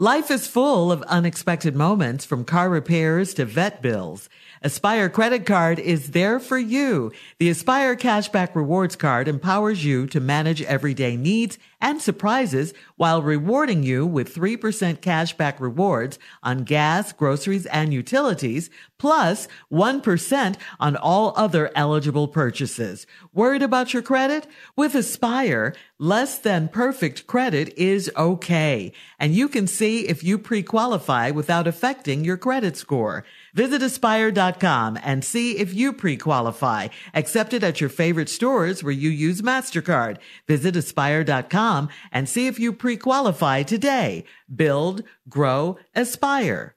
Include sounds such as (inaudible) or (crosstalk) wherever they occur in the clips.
Life is full of unexpected moments from car repairs to vet bills. Aspire credit card is there for you. The Aspire cashback rewards card empowers you to manage everyday needs and surprises while rewarding you with 3% cashback rewards on gas, groceries, and utilities, plus 1% on all other eligible purchases. Worried about your credit? With Aspire, less than perfect credit is okay. And you can see if you pre-qualify without affecting your credit score. Visit aspire.com and see if you pre-qualify. Accepted at your favorite stores where you use MasterCard. Visit aspire.com and see if you pre-qualify today. Build, grow, aspire.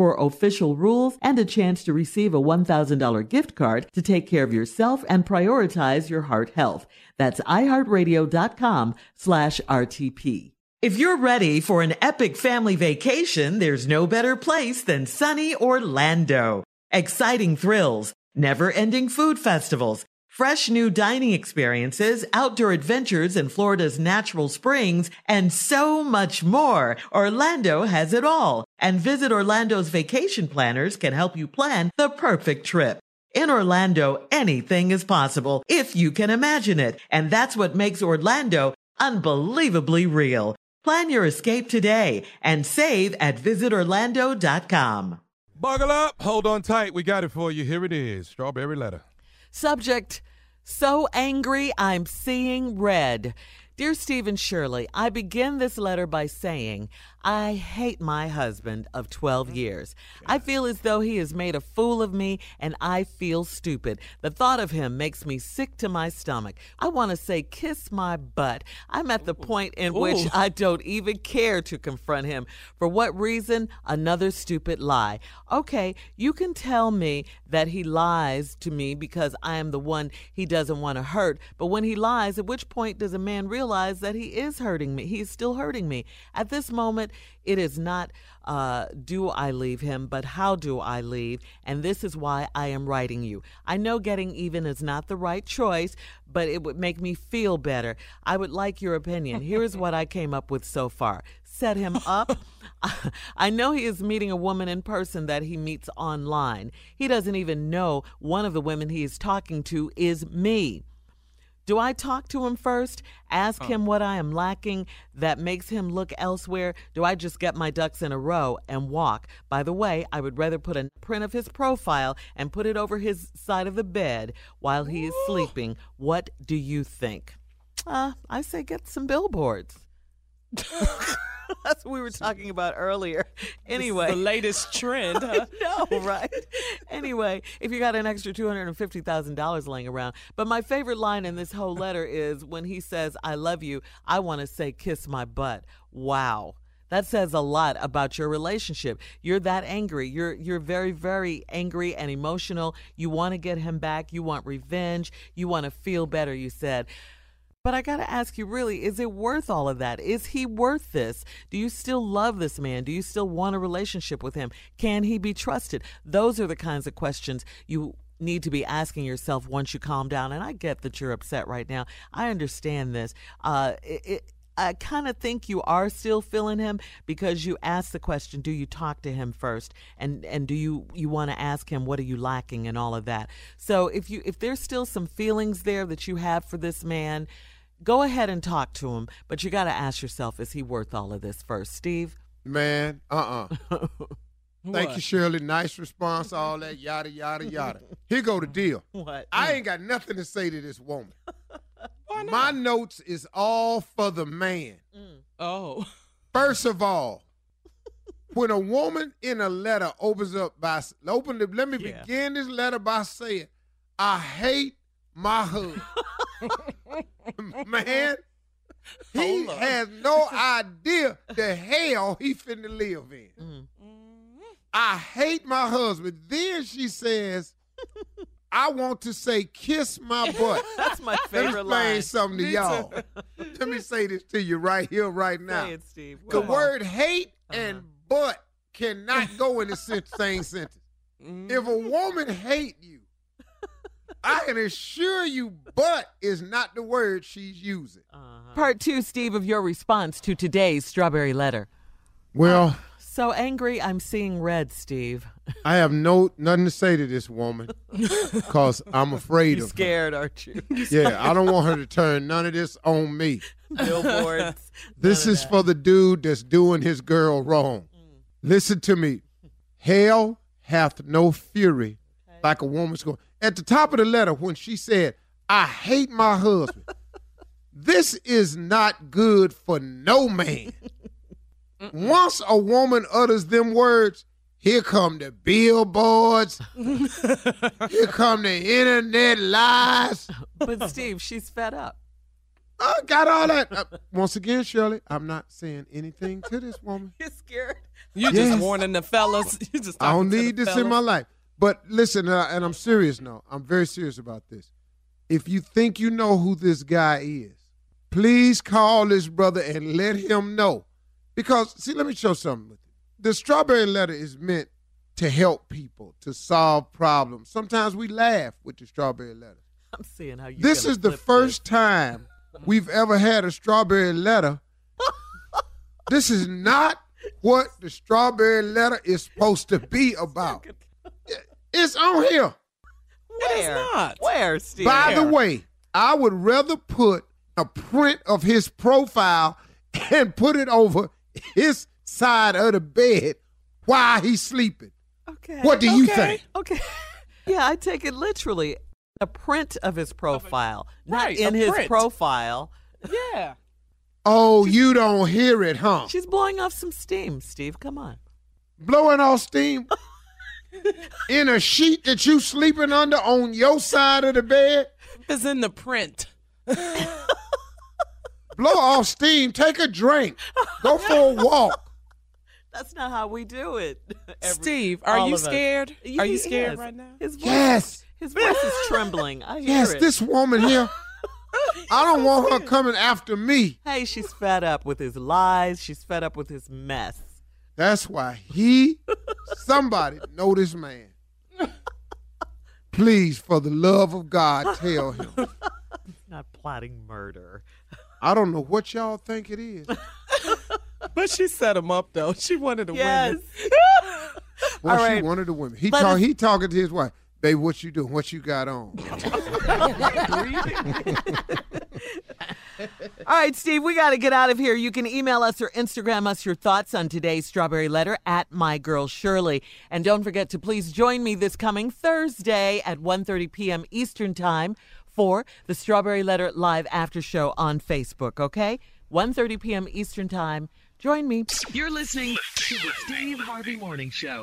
for official rules and a chance to receive a $1,000 gift card to take care of yourself and prioritize your heart health. That's iheartradio.com slash RTP. If you're ready for an epic family vacation, there's no better place than sunny Orlando. Exciting thrills, never ending food festivals, fresh new dining experiences, outdoor adventures in Florida's natural springs, and so much more. Orlando has it all. And Visit Orlando's vacation planners can help you plan the perfect trip. In Orlando, anything is possible if you can imagine it. And that's what makes Orlando unbelievably real. Plan your escape today and save at visitorlando.com. Buckle up, hold on tight. We got it for you. Here it is Strawberry Letter. Subject So angry, I'm seeing red. Dear Stephen Shirley, I begin this letter by saying, I hate my husband of 12 mm-hmm. years. I feel as though he has made a fool of me and I feel stupid. The thought of him makes me sick to my stomach. I want to say, kiss my butt. I'm at the point in which I don't even care to confront him. For what reason? Another stupid lie. Okay, you can tell me that he lies to me because I am the one he doesn't want to hurt. But when he lies, at which point does a man realize that he is hurting me? He's still hurting me. At this moment, it is not uh, do I leave him, but how do I leave? And this is why I am writing you. I know getting even is not the right choice, but it would make me feel better. I would like your opinion. Here is what I came up with so far. Set him up. (laughs) (laughs) I know he is meeting a woman in person that he meets online. He doesn't even know one of the women he is talking to is me. Do I talk to him first? Ask him what I am lacking that makes him look elsewhere? Do I just get my ducks in a row and walk? By the way, I would rather put a print of his profile and put it over his side of the bed while he is sleeping. What do you think? Uh, I say get some billboards. (laughs) (laughs) That's what we were talking about earlier. (laughs) Anyway, the latest trend. (laughs) Huh? no, right? Anyway, if you got an extra $250,000 laying around. But my favorite line in this whole letter is when he says, I love you, I want to say, kiss my butt. Wow. That says a lot about your relationship. You're that angry. You're you're very very angry and emotional. You want to get him back. You want revenge. You want to feel better, you said. But I got to ask you really, is it worth all of that? Is he worth this? Do you still love this man? Do you still want a relationship with him? Can he be trusted? Those are the kinds of questions you need to be asking yourself once you calm down. And I get that you're upset right now. I understand this. Uh, it, it, I kind of think you are still feeling him because you asked the question, do you talk to him first? And and do you you want to ask him what are you lacking and all of that. So if you if there's still some feelings there that you have for this man, go ahead and talk to him, but you got to ask yourself is he worth all of this first, Steve? Man, uh-uh. (laughs) Thank you, Shirley. Nice response, all that yada yada yada. (laughs) Here go the deal. What? I ain't got nothing to say to this woman. My notes is all for the man. Oh. First of all, when a woman in a letter opens up by open the, let me Yeah. begin this letter by saying, I hate my husband. (laughs) Man, he has no idea the hell he finna live in. Mm. I hate my husband. Then she says, I want to say kiss my butt. (laughs) That's my favorite Let me favorite explain something to y'all. Let me say this to you right here, right now. Say it, Steve. The What? word hate Uh-huh. and butt cannot go in the (laughs) same sentence. If a woman hate you, I can assure you butt is not the word she's using. Uh-huh. Part two, Steve, of your response to today's strawberry letter. Well, So angry, I'm seeing red, Steve. I have no nothing to say to this woman (laughs) because I'm afraid You of her. scared, aren't you? Yeah, I don't want her to turn none of this on me. Billboards. (laughs) This is that. for the dude that's doing his girl wrong. Mm. Listen to me. Hell hath no fury like a woman's going. At the top of the letter, when she said, I hate my husband, (laughs) this is not good for no man. Once a woman utters them words, here come the billboards, (laughs) here come the internet lies. But Steve, she's fed up. I got all that. Uh, once again, Shirley, I'm not saying anything to this woman. You're scared. You Yes. just warning the fellas. (laughs) You just I don't need the this in my life. But listen, uh, and I'm serious now. I'm very serious about this. If you think you know who this guy is, please call this brother and let him know. Because, see, let me show something with you. The strawberry letter is meant to help people, to solve problems. Sometimes we laugh with the strawberry letter. I'm seeing how you. This is the first time we've ever had a strawberry letter. (laughs) this is not what the strawberry letter is supposed to be (laughs) about. It's on here. Where? not. Where, Steve? By the way, I would rather put a print of his profile (laughs) and put it over his side of the bed while he's sleeping. okay. What do you Okay. think? Okay. (laughs) Yeah, I take it literally. A print of his profile, not right, in his print. profile. Yeah. Oh, you don't hear it, huh? She's blowing off some steam, Steve. Come on. blowing off steam (laughs) in a sheet that you sleeping under on your side of the bed. It's in the print. (laughs) Blow off steam. Take a drink. Go for a walk. That's not how we do it. (laughs) Every- Steve, are you of us. scared? Are you scared is. right now? His voice, Yes. His voice is trembling. I (laughs) hear Yes, it. this woman here. (laughs) I don't want her coming after me. Hey, she's fed up with his lies. She's fed up with his mess. That's why he, somebody, know this man. Please, for the love of God, tell him. Not plotting murder. I don't know what y'all think it is. But she set him up though. She wanted to Yes. win. Well, All she right. wanted to women. He Let talk, us- he talking to his wife. Babe, what you doing? What you got on? (laughs) All right, Steve, we got to get out of here. You can email us or Instagram us your thoughts on today's Strawberry Letter at My Girl Shirley. And don't forget to please join me this coming Thursday at 1.30 p.m. Eastern Time for the Strawberry Letter Live After Show on Facebook, okay? 1.30 p.m. Eastern Time. Join me. You're listening to the Steve Harvey Morning Show.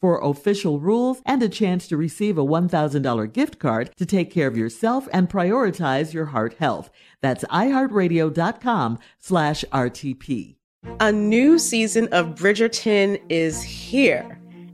for official rules and a chance to receive a $1,000 gift card to take care of yourself and prioritize your heart health. That's iHeartRadio.com slash RTP. A new season of Bridgerton is here.